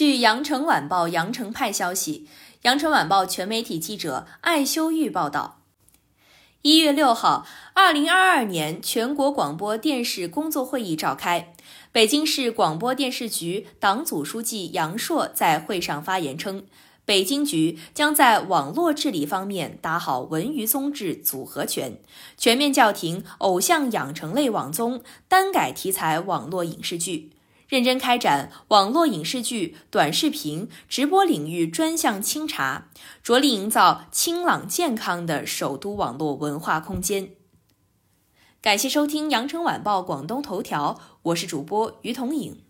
据《羊城晚报》羊城派消息，《羊城晚报》全媒体记者艾修玉报道：一月六号，二零二二年全国广播电视工作会议召开。北京市广播电视局党组书记杨硕在会上发言称，北京局将在网络治理方面打好文娱综治组合拳，全面叫停偶像养成类网综、单改题材网络影视剧。认真开展网络影视剧、短视频、直播领域专项清查，着力营造清朗健康的首都网络文化空间。感谢收听羊城晚报广东头条，我是主播于彤颖。